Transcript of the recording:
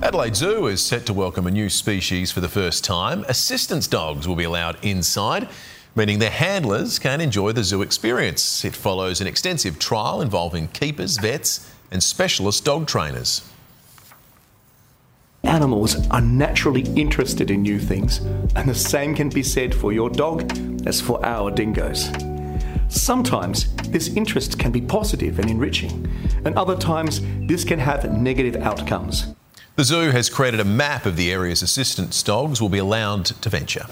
Adelaide Zoo is set to welcome a new species for the first time. Assistance dogs will be allowed inside, meaning their handlers can enjoy the zoo experience. It follows an extensive trial involving keepers, vets, and specialist dog trainers. Animals are naturally interested in new things, and the same can be said for your dog as for our dingoes. Sometimes this interest can be positive and enriching, and other times this can have negative outcomes. The zoo has created a map of the areas assistance dogs will be allowed to venture.